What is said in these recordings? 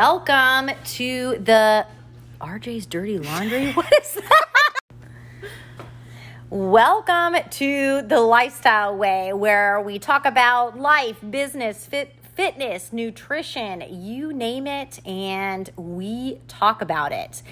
Welcome to the RJ's Dirty Laundry. What is that? Welcome to the Lifestyle Way, where we talk about life, business, fit, fitness, nutrition, you name it, and we talk about it.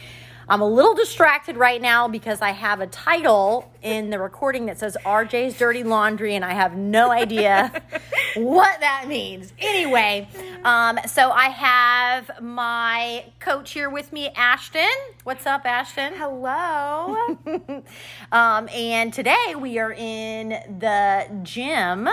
I'm a little distracted right now because I have a title in the recording that says RJ's Dirty Laundry, and I have no idea what that means. Anyway, um, so I have my coach here with me, Ashton. What's up, Ashton? Hello. um, and today we are in the gym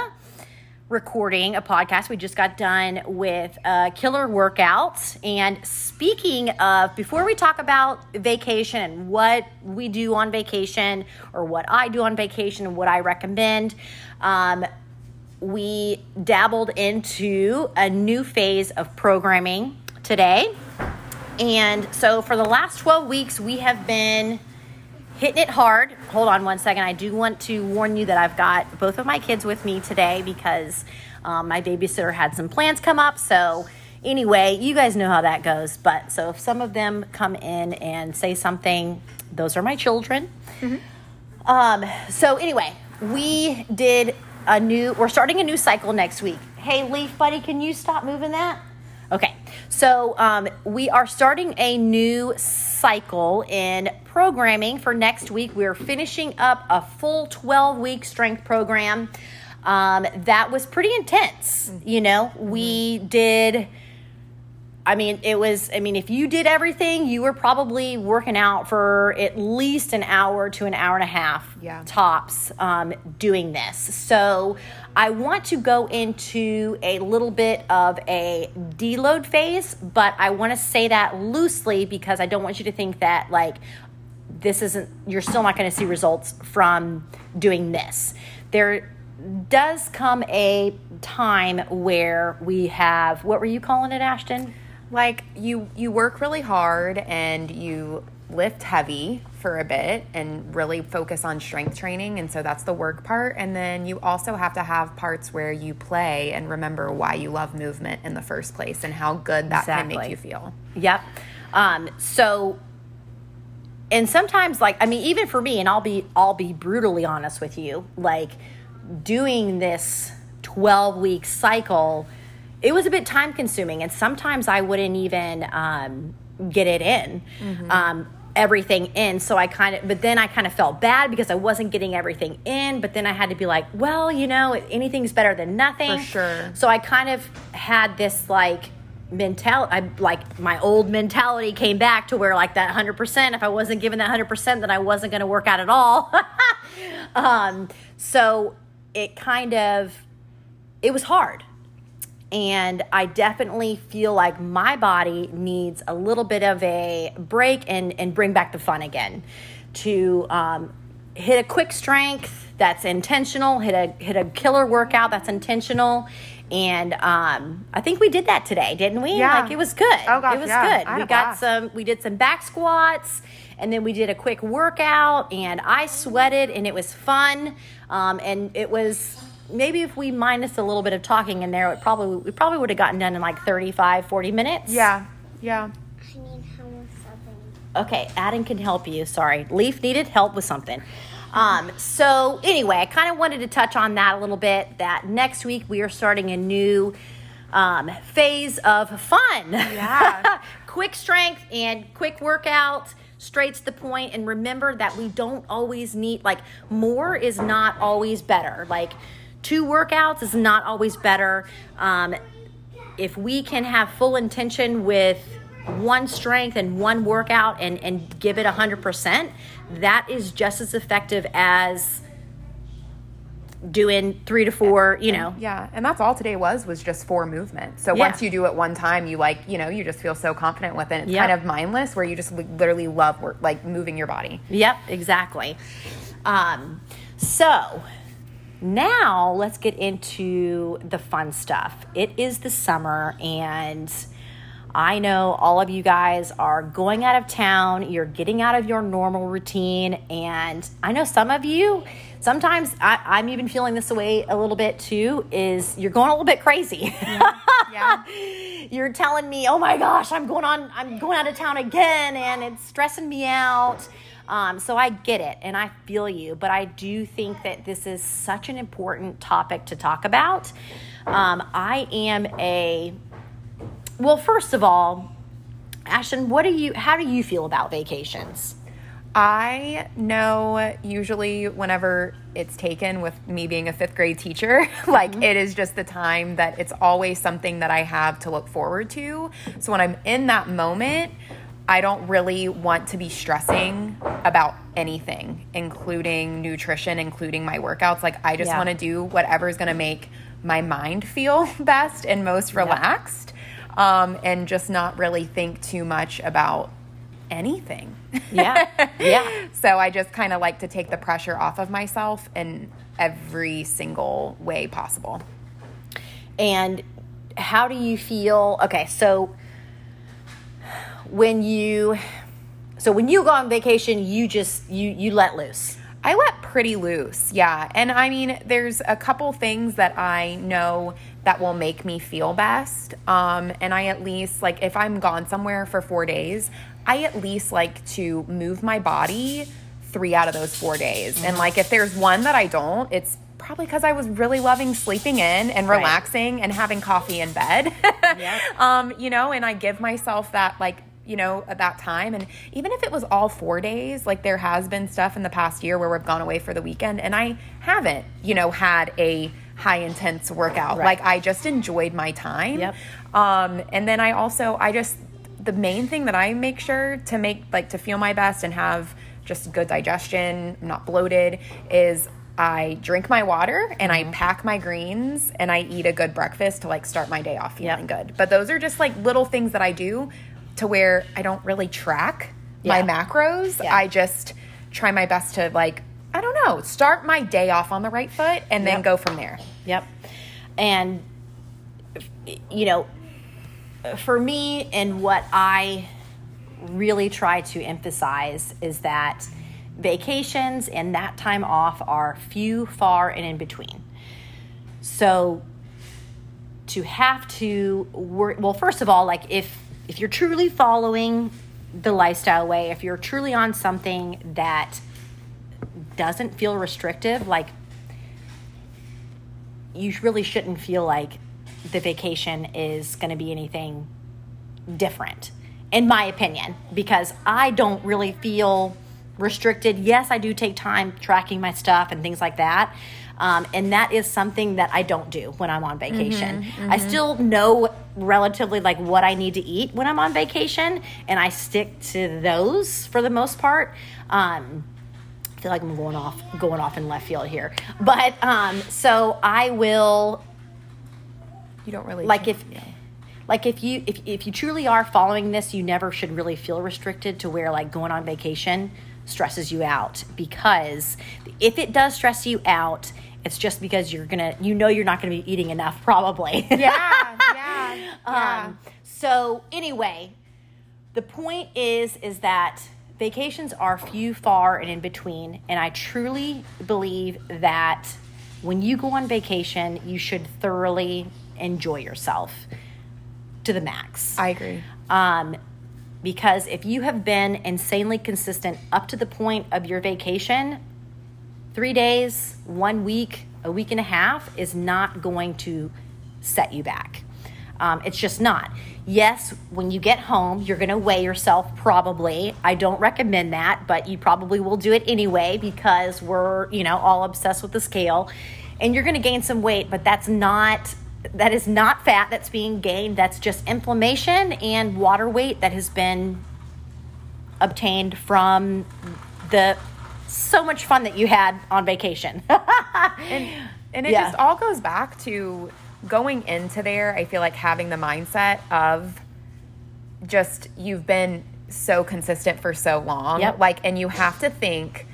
recording a podcast. We just got done with killer workout. And speaking of, before we talk about vacation and what we do on vacation or what I do on vacation and what I recommend, um, we dabbled into a new phase of programming today. And so for the last 12 weeks, we have been hitting it hard. Hold on one second. I do want to warn you that I've got both of my kids with me today because um, my babysitter had some plans come up. So, anyway, you guys know how that goes. But so if some of them come in and say something, those are my children. Um, so, anyway, we did a new, we're starting a new cycle next week. Hey, Leaf Buddy, can you stop moving that? Okay, so um, we are starting a new cycle in programming for next week. We're finishing up a full 12 week strength program. Um, that was pretty intense. You know, we did. I mean, it was, I mean, if you did everything, you were probably working out for at least an hour to an hour and a half Yeah. tops um, doing this. So I want to go into a little bit of a deload phase, but I want to say that loosely because I don't want you to think that, like, this isn't, you're still not going to see results from doing this. There does come a time where we have, what were you calling it, Ashton? Like you you work really hard and you lift heavy for a bit and really focus on strength training and so that's the work part and then you also have to have parts where you play and remember why you love movement in the first place and how good that can make you feel. Yep. Um, so, and sometimes, like, I mean, even for me, and I'll be, I'll be brutally honest with you, like, doing this twelve week cycle, it was a bit time consuming, and sometimes I wouldn't even um, get it in. Um, everything in so i kind of but then i kind of felt bad because i wasn't getting everything in but then i had to be like well you know anything's better than nothing For sure. so I kind of had this like mentality, I like my old mentality came back to where like that 100%, if I wasn't given that 100%, then I wasn't going to work out at all. um, so it kind of, it was hard. And I definitely feel like my body needs a little bit of a break and, and bring back the fun again. To um, hit a quick strength that's intentional, hit a hit a killer workout that's intentional, and um, I think we did that today, didn't we? Yeah. Like it was good. Oh, gosh, it was yeah. Good. We got some. We did some back squats, and then we did a quick workout, and I sweated, and it was fun. Um, and it was maybe if we minus a little bit of talking in there, it probably we probably would have gotten done in like 35, 40 minutes. Yeah. Yeah. I need help with something. Okay, Adam can help you. Sorry, Leaf needed help with something. Um, so anyway, I kind of wanted to touch on that a little bit. That next week we are starting a new um, phase of fun. Yeah. quick strength and quick workout, straight to the point. And remember that we don't always need like more is not always better. Like two workouts is not always better. Um, if we can have full intention with one strength and one workout and, and give it 100%, that is just as effective as doing three to four, you know. Yeah, and that's all today was was just four movement. So Yeah. once you do it one time, you like you know you just feel so confident with it. It's Yeah. kind of mindless, where you just literally love work, like moving your body. Yep, exactly. Um, so now let's get into the fun stuff. It is the summer, and I know all of you guys are going out of town. You're getting out of your normal routine, and I know some of you. Sometimes I, I'm even feeling this way a little bit too. Is you're going a little bit crazy. Yeah. you're telling me, oh my gosh, I'm going on, I'm going out of town again, and it's stressing me out. Um, so I get it and I feel you, but I do think that this is such an important topic to talk about. Um, I am a, well, first of all, Ashton, what do you, how do you feel about vacations? I know usually whenever it's taken with me being a fifth grade teacher, like it is just the time that it's always something that I have to look forward to. So when I'm in that moment, I don't really want to be stressing about anything, including nutrition, including my workouts. Like I just Yeah. want to do whatever is going to make my mind feel best and most relaxed, um, and just not really think too much about anything. Yeah. Yeah. so I just kind of like to take the pressure off of myself in every single way possible. And how do you feel? Okay, so when you so when you go on vacation, you just you you let loose. I let pretty loose, yeah. And I mean, there's a couple things that I know that will make me feel best. Um, and I at least, like, if I'm gone somewhere for four days, I at least like to move my body three out of those four days. And, like, if there's one that I don't, it's probably because I was really loving sleeping in and Right. relaxing and having coffee in bed. Yep. um, you know, and I give myself that, like, you know, at that time. And even if it was all four days, like there has been stuff in the past year where we've gone away for the weekend and I haven't, you know, had a high intense workout. Right. Like I just enjoyed my time. Yep. Um, and then I also, I just, the main thing that I make sure to make, like, to feel my best and have just good digestion, not bloated, is I drink my water and Mm-hmm. I pack my greens and I eat a good breakfast to like start my day off feeling good. But those are just like little things that I do to where I don't really track my macros. Yeah. I just try my best to like, I don't know, start my day off on the right foot and then go from there. Yep. And you know, for me and what I really try to emphasize is that vacations and that time off are few, far, and in between. So to have to work well first of all like if if you're truly following the lifestyle way if you're truly on something that doesn't feel restrictive like you really shouldn't feel like the vacation is going to be anything different in my opinion because i don't really feel restricted. Yes i do take time tracking my stuff and things like that um, and that is something that i don't do when i'm on vacation. i still know relatively like what i need to eat when i'm on vacation and i stick to those for the most part. Um, I feel like I'm going off going off in left field here. But um so I will You don't really like if like if you if if you truly are following this, you never should really feel restricted to where like going on vacation stresses you out because if it does stress you out, it's just because you're to you know you're not to be eating enough probably. yeah, yeah, yeah. Um, so anyway, the point is is that vacations are few, far, and in between, and I truly believe that when you go on vacation, you should thoroughly enjoy yourself to the max. I agree. Um, because if you have been insanely consistent up to the point of your vacation, three days, one week, a week and a half is not going to set you back. Um, it's just not. Yes, when you get home, you're going to weigh yourself probably. I don't recommend that, but you probably will do it anyway because we're, you know, all obsessed with the scale. And you're going to gain some weight, but that's not that is not fat that's being gained. That's just inflammation and water weight that has been obtained from the so much fun that you had on vacation. and and it Yeah. just all goes back to going into there i feel like having the mindset of just you've been so consistent for so long Yep. like and you have to think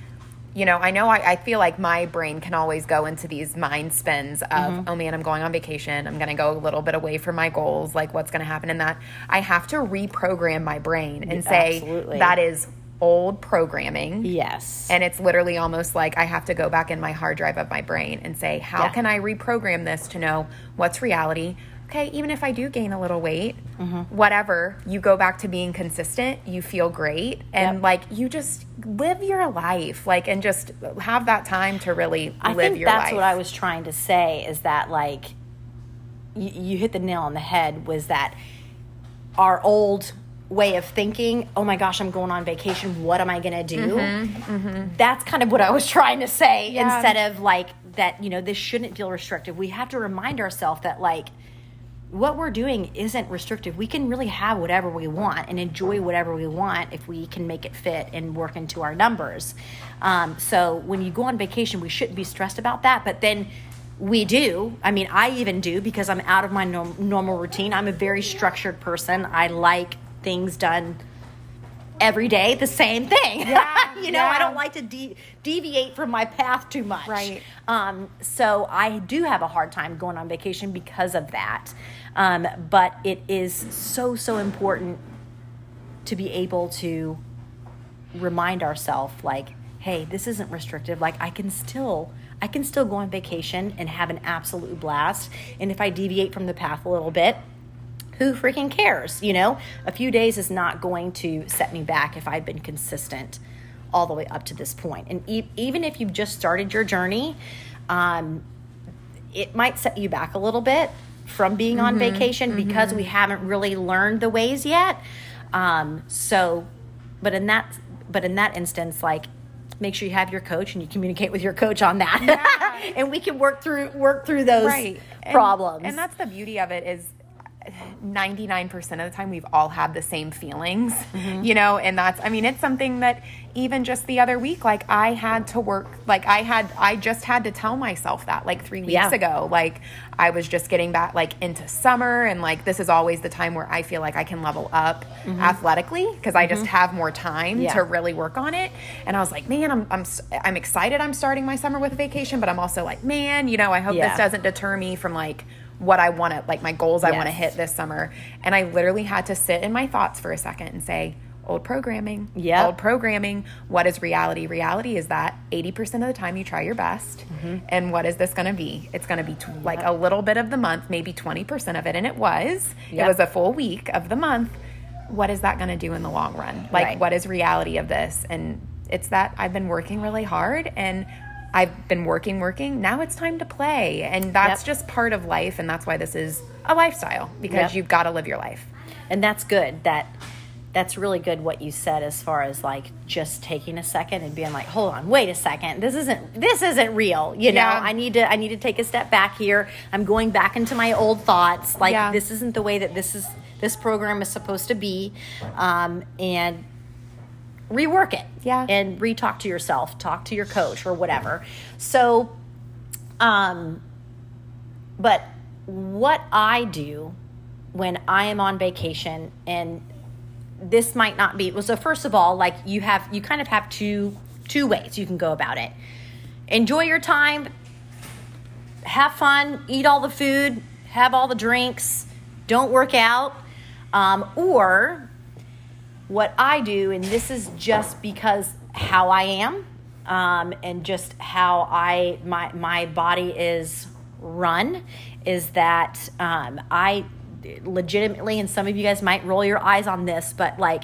you know i know I, I feel like my brain can always go into these mind spins of Mm-hmm. oh man i'm going on vacation i'm going to go a little bit away from my goals like what's going to happen in that i have to reprogram my brain and say Absolutely. that is old programming yes. and it's literally almost like I have to go back in my hard drive of my brain and say, how Yeah. can I reprogram this to know what's reality, okay, even if I do gain a little weight, Mm-hmm. whatever, you go back to being consistent, you feel great, and Yep. like you just live your life, like, and just have that time to really I live your that's life. That's what I was trying to say is that like you, you hit the nail on the head was that our old way of thinking, oh my gosh, I'm going on vacation, what am I going to do? That's kind of what I was trying to say Mm-hmm, Yeah. instead of like that, you know, this shouldn't feel restrictive. We have to remind ourselves that like what we're doing isn't restrictive. We can really have whatever we want and enjoy whatever we want if we can make it fit and work into our numbers. Um, so when you go on vacation, we shouldn't be stressed about that. But then we do. I mean, I even do because I'm out of my norm- normal routine. I'm a very structured person. I like things done every day, the same thing. Yeah, you know, I don't like to de- deviate from my path too much. Right. Um, so I do have a hard time going on vacation because of that. Um, but it is so, so important to be able to remind ourselves like, hey, this isn't restrictive. Like I can still I can still go on vacation and have an absolute blast. And if I deviate from the path a little bit, who freaking cares? You know, a few days is not going to set me back if I've been consistent all the way up to this point. And e- even if you've just started your journey, um, it might set you back a little bit from being on vacation because we haven't really learned the ways yet. Um, so, but in that, but in that instance, like, make sure you have your coach and you communicate with your coach on that, and we can work through work through those right And- problems. and, that's the beauty of it is 99% of the time we've all had the same feelings Mm-hmm. you know and that's i mean it's something that even just the other week like i had to work like i had i just had to tell myself that like three weeks Yeah. ago like i was just getting back like into summer and like this is always the time where i feel like i can level up athletically because i just have more time Mm-hmm. Yeah. to really work on it and i was like man i'm i'm i'm excited i'm starting my summer with a vacation but i'm also like man you know i hope Yeah. this doesn't deter me from like what I want to like my goals I want to hit this summer. And I literally had to sit in my thoughts for a second and say, old programming. Yeah. Old programming. What is reality? Reality is that 80% of the time you try your best. Mm-hmm. And what is this going to be? It's going to be t- like a little bit of the month, maybe 20% of it. And it was. Yep. It was a full week of the month. What is that going to do in the long run? Like, Right. what is reality of this? And it's that I've been working really hard and I've been working, working. Now it's time to play. And that's Yep. just part of life. And that's why this is a lifestyle because Yep. you've got to live your life. and that's good that that's really good what you said as far as like just taking a second and being like hold on wait a second this isn't this isn't real you know Yeah. i need to i need to take a step back here i'm going back into my old thoughts like Yeah. this isn't the way that this is this program is supposed to be um, and rework it Yeah. and re-talk to yourself talk to your coach or whatever so um but what I do when I am on vacation and this might not be well so first of all like you have you kind of have two two ways you can go about it enjoy your time have fun eat all the food have all the drinks don't work out um, or what I do, and this is just because how I am, um, and just how I my my body is run, is that um, I legitimately, and some of you guys might roll your eyes on this, but like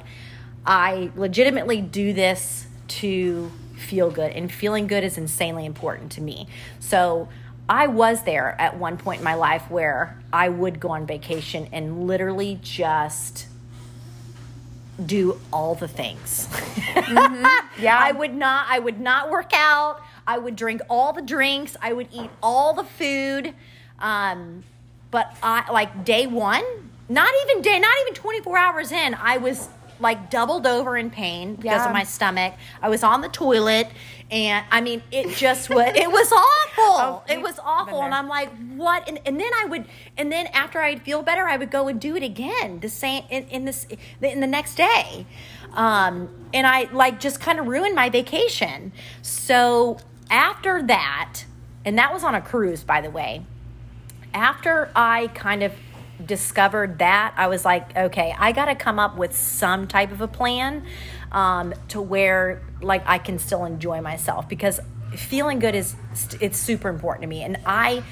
I legitimately do this to feel good, and feeling good is insanely important to me. So. I was there at one point in my life where I would go on vacation and literally just do all the things. Yeah. I would not I would not work out. I would drink all the drinks. I would eat all the food. Um, but I like day 1, not even day not even 24 hours in, I was like doubled over in pain because Yeah. of my stomach. I was on the toilet and I mean it just was it was awful. Oh, it was awful and. I'm like what and, and then I would and then after I'd feel better I would go and do it again the same in, in this in the next day. Um, and I like just kind of ruined my vacation. So after that, and that was on a cruise by the way. After I kind of discovered that, I was like, okay, I got to come up with some type of a plan um, to where like I can still enjoy myself because feeling good is it's super important to me. And I,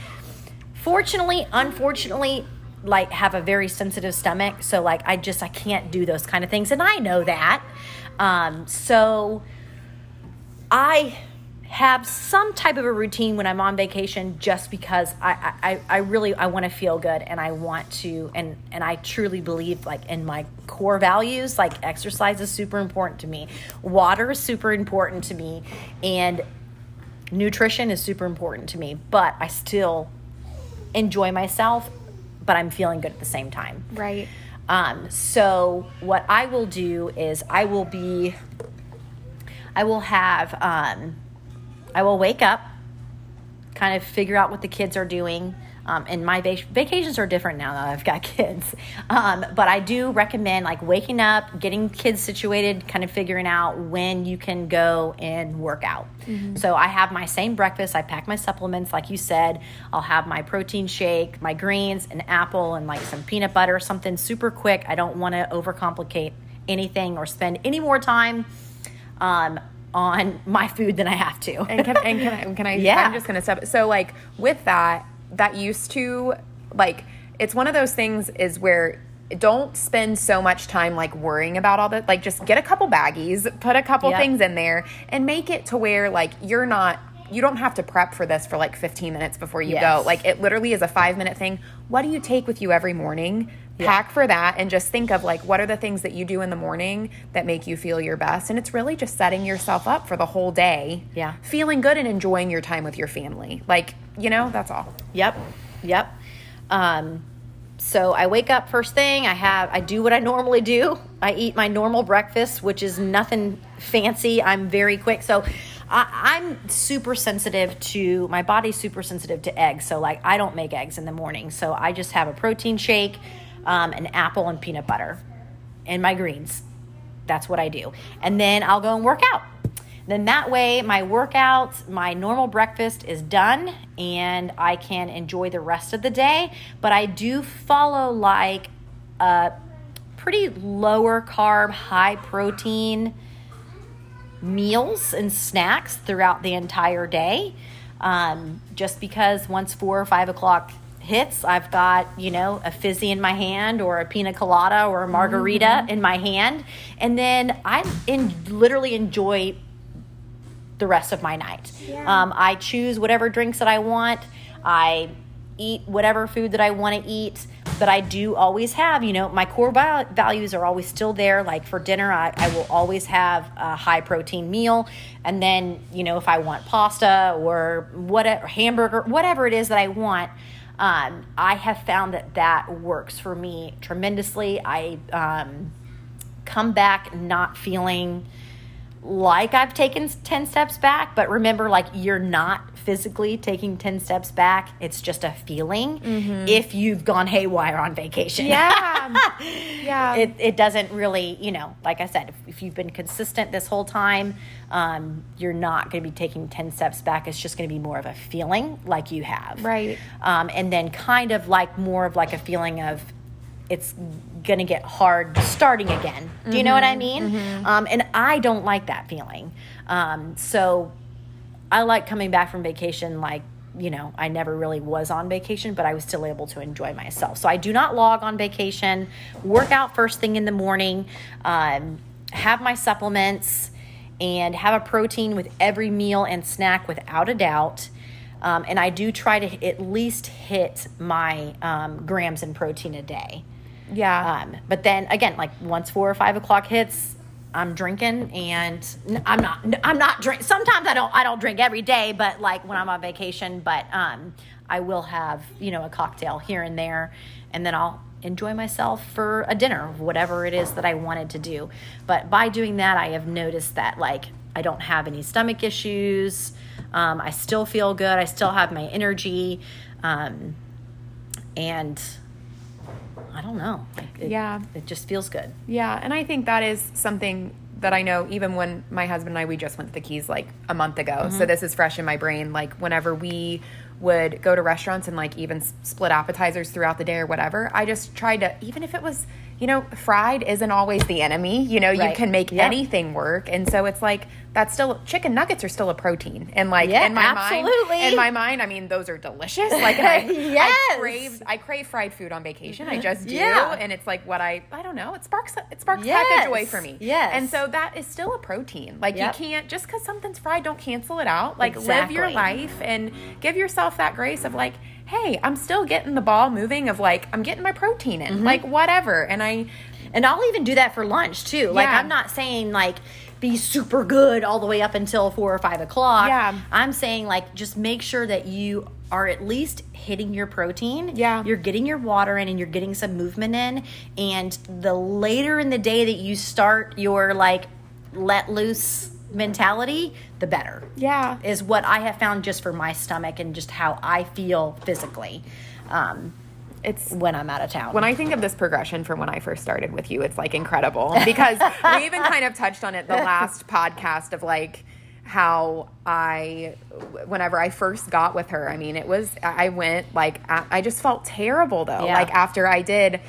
fortunately, unfortunately, like have a very sensitive stomach, so like I just I can't do those kind of things, and I know that. Um, so I have some type of a routine when I'm on vacation just because I, I, I really I want to feel good and I want to and and I truly believe like in my core values like exercise is super important to me water is super important to me and nutrition is super important to me but I still enjoy myself but I'm feeling good at the same time Right. um, so what I will do is I will be, I will have, um, I will wake up, kind of figure out what the kids are doing. Um, and my vac- vacations are different now that I've got kids. Um, but I do recommend like waking up, getting kids situated, kind of figuring out when you can go and work out. So I have my same breakfast. I pack my supplements, like you said. I'll have my protein shake, my greens, an apple, and like some peanut butter, something super quick. I don't want to overcomplicate anything or spend any more time um, on my food than I have to. and can, and can I, can I Yeah. I'm just gonna step so like with that that used to like it's one of those things is where don't spend so much time like worrying about all that like just get a couple baggies put a couple Yep. things in there and make it to where like you're not you don't have to prep for this for like 15 minutes before you Yes. go like it literally is a five minute thing what do you take with you every morning pack for that and just think of like what are the things that you do in the morning that make you feel your best and it's really just setting yourself up for the whole day Yeah. feeling good and enjoying your time with your family like you know that's all Yep. Yep. Um, so I wake up first thing. I have I do what I normally do. I eat my normal breakfast, which is nothing fancy. I'm very quick. So I, I'm super sensitive to my body's super sensitive to eggs. So like I don't make eggs in the morning. So I just have a protein shake, um, an apple and peanut butter, and my greens. That's what I do. And then I'll go and work out. Then that way, my workout, my normal breakfast is done, and I can enjoy the rest of the day. But I do follow like a pretty lower carb, high protein meals and snacks throughout the entire day. Um, just because once four or five o'clock hits, I've got, you know, a fizzy in my hand or a pina colada or a margarita in my hand. And then I in, literally enjoy the rest of my night. Yeah. Um, I choose whatever drinks that I want. I eat whatever food that I want to eat. But I do always have, you know, my core values are always still there. Like for dinner, I, I will always have a high protein meal. And then, you know, if I want pasta or whatever, hamburger, whatever it is that I want, um, I have found that that works for me tremendously. I um, come back not feeling like I've taken 10 steps back, but remember, like, you're not physically taking 10 steps back. It's just a feeling if you've gone haywire on vacation. yeah yeah It, it doesn't really, you know, like I said, if, if you've been consistent this whole time, um, you're not going to be taking 10 steps back. It's just going to be more of a feeling like you have. Right. Um, and then kind of like more of like a feeling of it's to get hard starting again. Do you know what I mean? Um, and I don't like that feeling. Um, so I like coming back from vacation like you know I never really was on vacation but I was still able to enjoy myself so I do not log on vacation work out first thing in the morning um, have my supplements and have a protein with every meal and snack without a doubt um, and I do try to at least hit my um, grams in protein a day yeah um, but then again, like once four or five o'clock hits, I'm drinking, and I'm not. I'm not drink. Sometimes I don't. I don't drink every day, but like when I'm on vacation. But um, I will have you know a cocktail here and there, and then I'll enjoy myself for a dinner, whatever it is that I wanted to do. But by doing that, I have noticed that like I don't have any stomach issues. Um, I still feel good. I still have my energy, um, and I don't know. It, Yeah. it just feels good. Yeah, and I think that is something that I know even when my husband and I we just went to the Keys like a month ago. Mm-hmm. So this is fresh in my brain like whenever we would go to restaurants and like even split appetizers throughout the day or whatever. I just tried to even if it was you know, fried isn't always the enemy. You know, you can make Yep. anything work. And so it's like that's still chicken nuggets are still a protein. And like Yeah, in my absolutely. mind in my mind, I mean those are delicious. Like I, Yes. I crave I crave fried food on vacation. I just do. Yeah. And it's like what I I don't know, it sparks it sparks Yes. happy joy for me. Yes. And so that is still a protein. Like Yep. you can't just because something's fried, don't cancel it out. Like live your life and give yourself that grace of like, hey, I'm still getting the ball moving of like I'm getting my protein in. Mm-hmm. Like whatever. And I And I'll even do that for lunch too. Like I'm not saying like be super good all the way up until four or five o'clock. Yeah. I'm saying like just make sure that you are at least hitting your protein. Yeah. You're getting your water in and you're getting some movement in. And the later in the day that you start your like let loose mentality, the better. Yeah. Is what I have found just for my stomach and just how I feel physically. Um it's when I'm out of town. when I think of this progression from when I first started with you, it's like incredible because we even kind of touched on it the last podcast of like how I, whenever I first got with her, I mean, it was, I went like, I just felt terrible though. Yeah. Like after I did,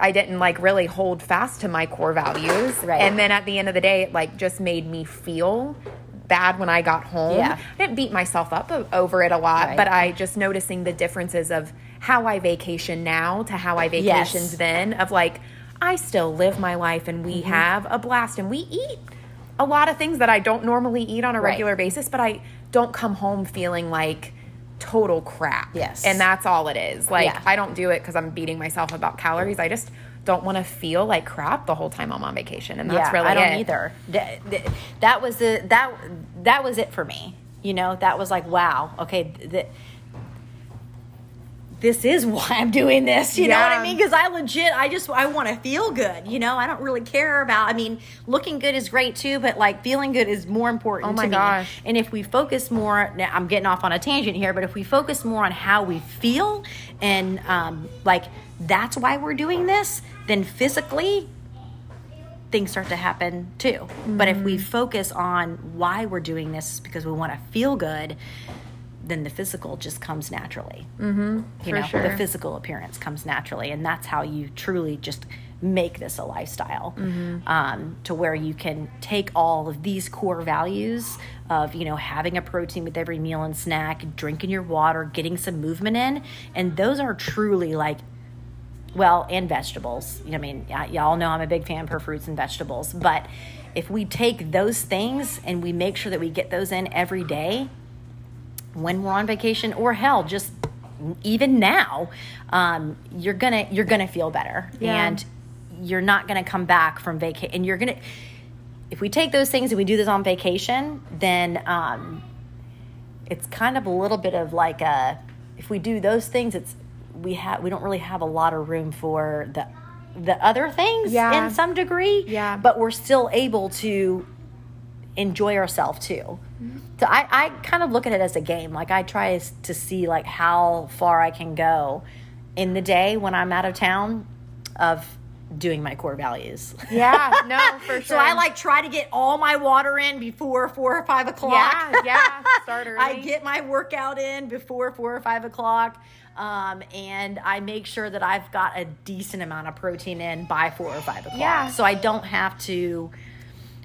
I didn't like really hold fast to my core values. Right. And then at the end of the day, it like just made me feel bad when I got home. Yeah. I didn't beat myself up over it a lot, Right. but I just noticing the differences of how I vacation now to how I vacationed Yes. then of like I still live my life and we Mm-hmm. have a blast and we eat a lot of things that I don't normally eat on a Right. regular basis, but I don't come home feeling like total crap. Yes. And that's all it is. Like Yeah. I don't do it cuz I'm beating myself about calories. I just don't want to feel like crap the whole time I'm on vacation and that's yeah, really I don't it. either. Th- th- That was the that that was it for me. You know, that was like, wow, okay, th- this is why I'm doing this. You know what I mean? Because I legit, I just I want to feel good. You know, I don't really care about. I mean, looking good is great too, but like feeling good is more important. Oh my to me. gosh. And if we focus more, now I'm getting off on a tangent here, but if we focus more on how we feel and um, like that's why we're doing this, then physically things start to happen too. But if Mm-hmm. we focus on why we're doing this because we want to feel good, then the physical just comes naturally. Mm-hmm, you know, sure. the physical appearance comes naturally, and that's how you truly just make this a lifestyle Mm-hmm. um, to where you can take all of these core values of you know having a protein with every meal and snack drinking your water getting some movement in and those are truly like well, and vegetables. You know i mean, y- y'all know I'm a big fan for fruits and vegetables, but if we take those things and we make sure that we get those in every day when we're on vacation or hell just even now um, you're gonna you're gonna feel better Yeah. and you're not gonna come back from vacation and you're gonna if we take those things and we do this on vacation then um, it's kind of a little bit of like a if we do those things it's we have we don't really have a lot of room for the the other things Yeah. in some degree Yeah. but we're still able to enjoy ourselves too so I, I kind of look at it as a game like i try to see like how far i can go in the day when i'm out of town of doing my core values Yeah, no, for sure. so I like try to get all my water in before four or five o'clock. Yeah, yeah, start I get my workout in before four or five o'clock. Um, and I make sure that I've got a decent amount of protein in by four or five o'clock. Yeah. So I don't have to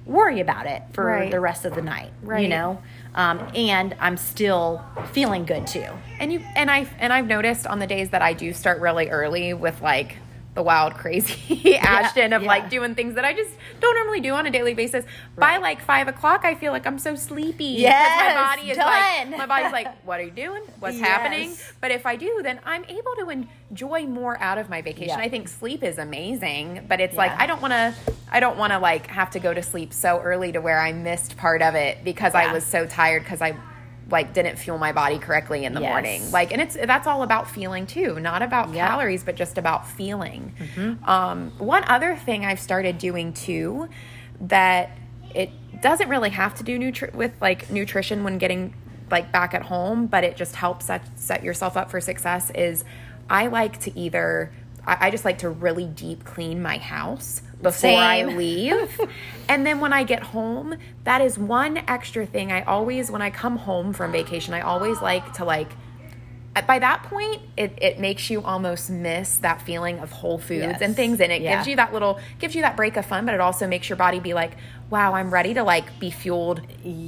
worry about it for Right. the rest of the night. You know? Um, and I'm still feeling good too. And you and I and I've noticed on the days that I do start really early with like the wild crazy Ashton of yeah. like doing things that I just don't normally do on a daily basis. By like five o'clock, I feel like I'm so sleepy. Yes, my body is done. like my body's like, what are you doing? What's Yes. happening? But if I do, then I'm able to enjoy more out of my vacation. Yeah. I think sleep is amazing, but it's like I don't want to. I don't want to like have to go to sleep so early to where I missed part of it because I was so tired because I like didn't fuel my body correctly in the Yes. morning. Like, and it's that's all about feeling too, not about. Mm-hmm. calories, but just about feeling. Um, one other thing I've started doing too that it doesn't really have to do nutri- with like nutrition when getting like back at home, but it just helps set, set yourself up for success. Is I like to either I, I just like to really deep clean my house before I leave. and then when I get home, that is one extra thing I always when I come home from vacation, I always like to like by that point, it, it makes you almost miss that feeling of whole foods Yes. and things, and it Yeah. gives you that little gives you that break of fun, but it also makes your body be like, "Wow, I'm ready to like be fueled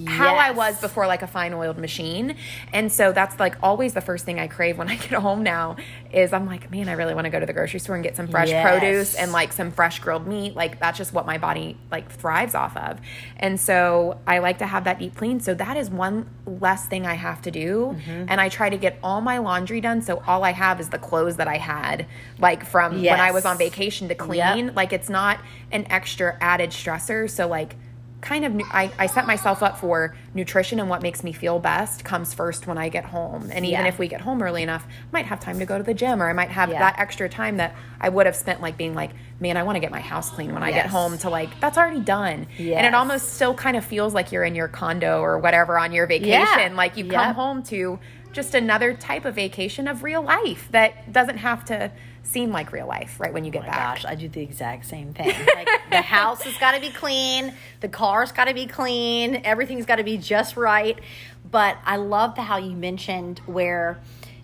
how I was before, like a fine oiled machine." And so that's like always the first thing I crave when I get home now is I'm like, "Man, I really want to go to the grocery store and get some fresh Yes. produce and like some fresh grilled meat. Like that's just what my body like thrives off of." And so I like to have that deep clean. So that is one less thing I have to do, Mm-hmm. and I try to get all my laundry done. So all I have is the clothes that I had, like from when I was on vacation to Yep. clean. Like it's not an extra added stressor. So like kind of I, I set myself up for nutrition and what makes me feel best comes first when I get home. And even Yeah. if we get home early enough, I might have time to go to the gym or I might have Yeah. that extra time that I would have spent like being like, man, I want to get my house clean when I get home to like that's already done. And it almost still kind of feels like you're in your condo or whatever on your vacation. Yeah. Like you come Yep. home to just another type of vacation of real life that doesn't have to seem like real life right when you oh get Oh my back. gosh, I do the exact same thing. Like the house has got to be clean, the car's got to be clean, everything's got to be just right. But I love the how you mentioned where,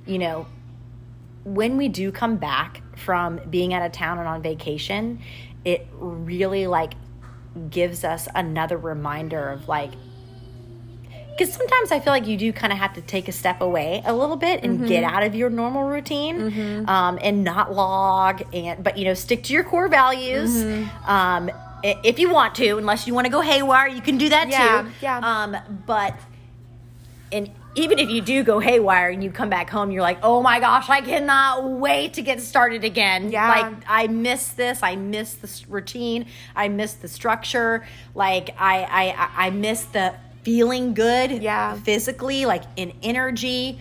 you know, when we do come back from being out of town and on vacation, it really like gives us another reminder of like because sometimes I feel like you do kind of have to take a step away a little bit and get out of your normal routine um, and not log and but you know stick to your core values um, if you want to unless you want to go haywire you can do that Yeah, too. yeah. um, but and even if you do go haywire and you come back home you're like oh my gosh i cannot wait to get started again. Yeah. like i miss this i miss this routine i miss the structure like i I- i miss the feeling good Yeah. physically like in energy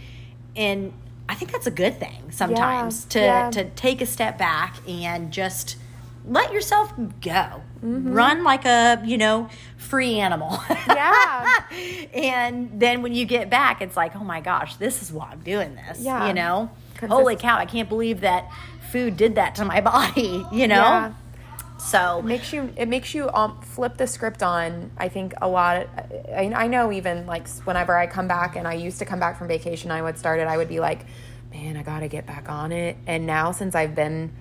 and i think that's a good thing sometimes to yeah. to take a step back and just let yourself go Mm-hmm. run like a you know free animal Yeah. and then when you get back it's like oh my gosh this is why i'm doing this Yeah. you know holy cow i can't believe that food did that to my body you know Yeah. So makes you it makes you um, flip the script on i think a lot I, I know even like whenever i come back and i used to come back from vacation i would start it i would be like man i gotta get back on it and now since i've been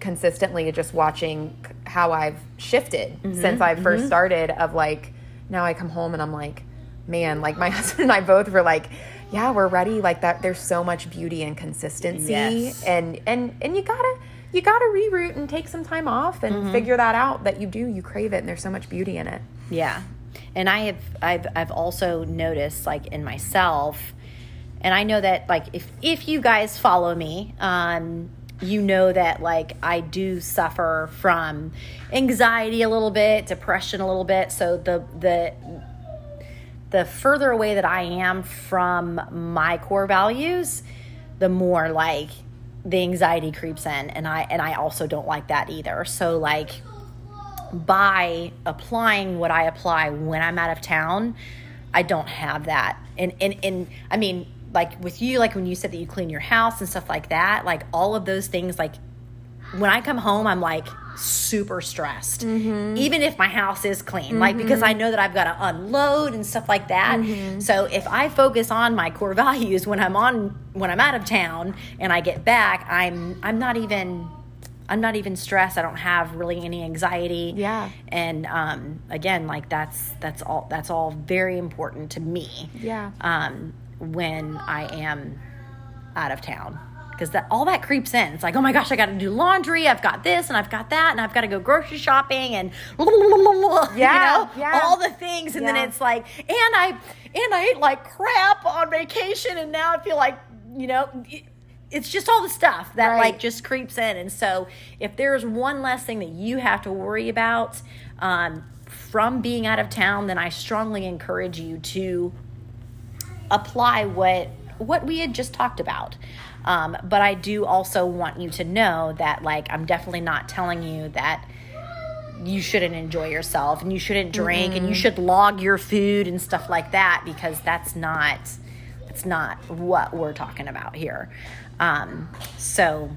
consistently just watching how i've shifted since i 1st started of like now i come home and i'm like man like my husband and i both were like yeah we're ready like that there's so much beauty and consistency Yes. and and and you gotta you gotta reroute and take some time off and Mm-hmm. figure that out that you do you crave it and there's so much beauty in it Yeah. And I have I've I've also noticed like in myself and I know that like if if you guys follow me, um you know that like I do suffer from anxiety a little bit, depression a little bit. So the the the further away that I am from my core values, the more like the anxiety creeps in and I and I also don't like that either. So like by applying what I apply when I'm out of town, I don't have that. And and and I mean, like with you, like when you said that you clean your house and stuff like that, like all of those things, like when I come home, I'm like super stressed, even if my house is clean, like because I know that I've got to unload and stuff like that. So if I focus on my core values when I'm on when I'm out of town and I get back, I'm I'm not even I'm not even stressed. I don't have really any anxiety. Yeah. And um, again, like that's that's all that's all very important to me. Yeah. Um, when I am out of town. Because that all that creeps in. It's like, oh my gosh, I got to do laundry. I've got this and I've got that, and I've got to go grocery shopping and Yeah, you know, yeah. all the things. And then it's like, and I and I ate like crap on vacation, and now I feel like you know, it- it's just all the stuff that Right. like just creeps in. And so, if there's one less thing that you have to worry about um, from being out of town, then I strongly encourage you to apply what what we had just talked about. Um, but I do also want you to know that like I'm definitely not telling you that you shouldn't enjoy yourself and you shouldn't drink and you should log your food and stuff like that because that's not that's not what we're talking about here. Um, so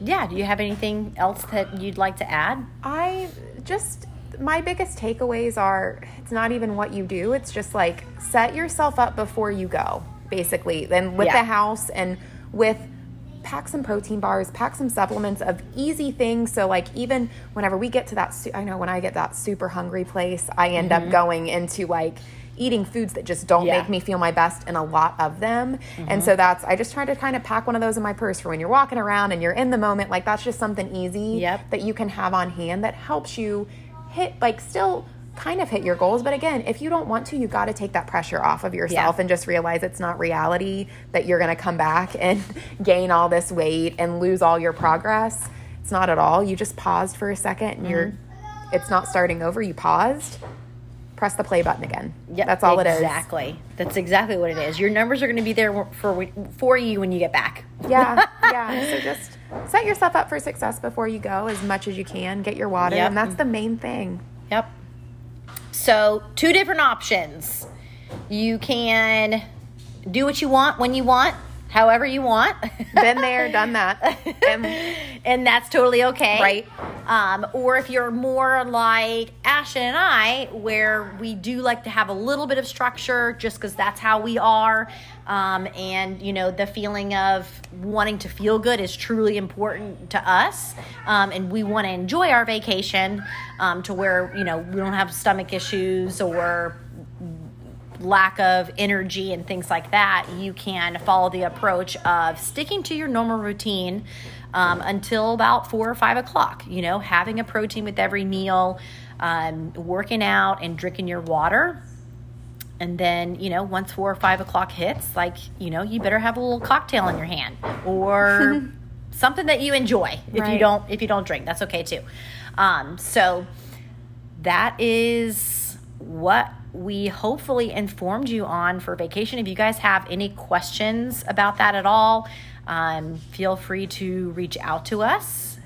yeah, do you have anything else that you'd like to add? I just my biggest takeaways are it's not even what you do, it's just like set yourself up before you go. basically. Then with Yeah. the house and with pack some protein bars, pack some supplements of easy things. So like even whenever we get to that, su- I know when I get that super hungry place, I end up going into like eating foods that just don't Mm-hmm. Yeah. Mm-hmm. make me feel my best and a lot of them. And so that's I just try to kind of pack one of those in my purse for when you're walking around and you're in the moment. Like that's just something easy Yep. that you can have on hand that helps you hit like still kind of hit your goals but again if you don't want to you got to take that pressure off of yourself Yeah. and just realize it's not reality that you're going to come back and gain all this weight and lose all your progress it's not at all you just paused for a second and you're Mm-hmm. it's not starting over you paused press the play button again Yep, that's all it is Exactly. That's exactly what it is. Your numbers are going to be there for for you when you get back. yeah yeah so just set yourself up for success before you go as much as you can get your water Yep. and that's the main thing Yep. So, two different options. You can do what you want when you want, however you want. been there done that and and that's totally okay. Right. Um, or if you're more like Ashton and I, where we do like to have a little bit of structure just because that's how we are. Um, and, you know, the feeling of wanting to feel good is truly important to us. Um, and we want to enjoy our vacation um, to where, you know, we don't have stomach issues or lack of energy and things like that, you can follow the approach of sticking to your normal routine um, until about four or five o'clock. You know, having a protein with every meal, um, working out, and drinking your water. And then, you know, once four or five o'clock hits, like, you know, you better have a little cocktail in your hand or something that you enjoy. If you don't, if you don't drink, that's okay too. Um, so that is what we hopefully informed you on for vacation. If you guys have any questions about that at all, um, feel free to reach out to us.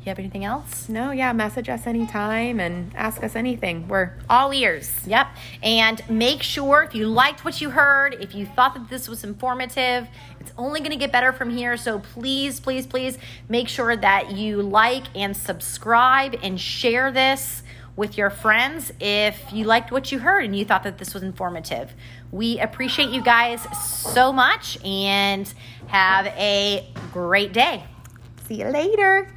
You have anything else? No, yeah, message us anytime and ask us anything. We're all ears. Yep. And make sure if you liked what you heard, if you thought that this was informative, it's only going to get better from here. So please, please, please make sure that you like and subscribe and share this with your friends if you liked what you heard and you thought that this was informative. We appreciate you guys so much and have a great day. See you later.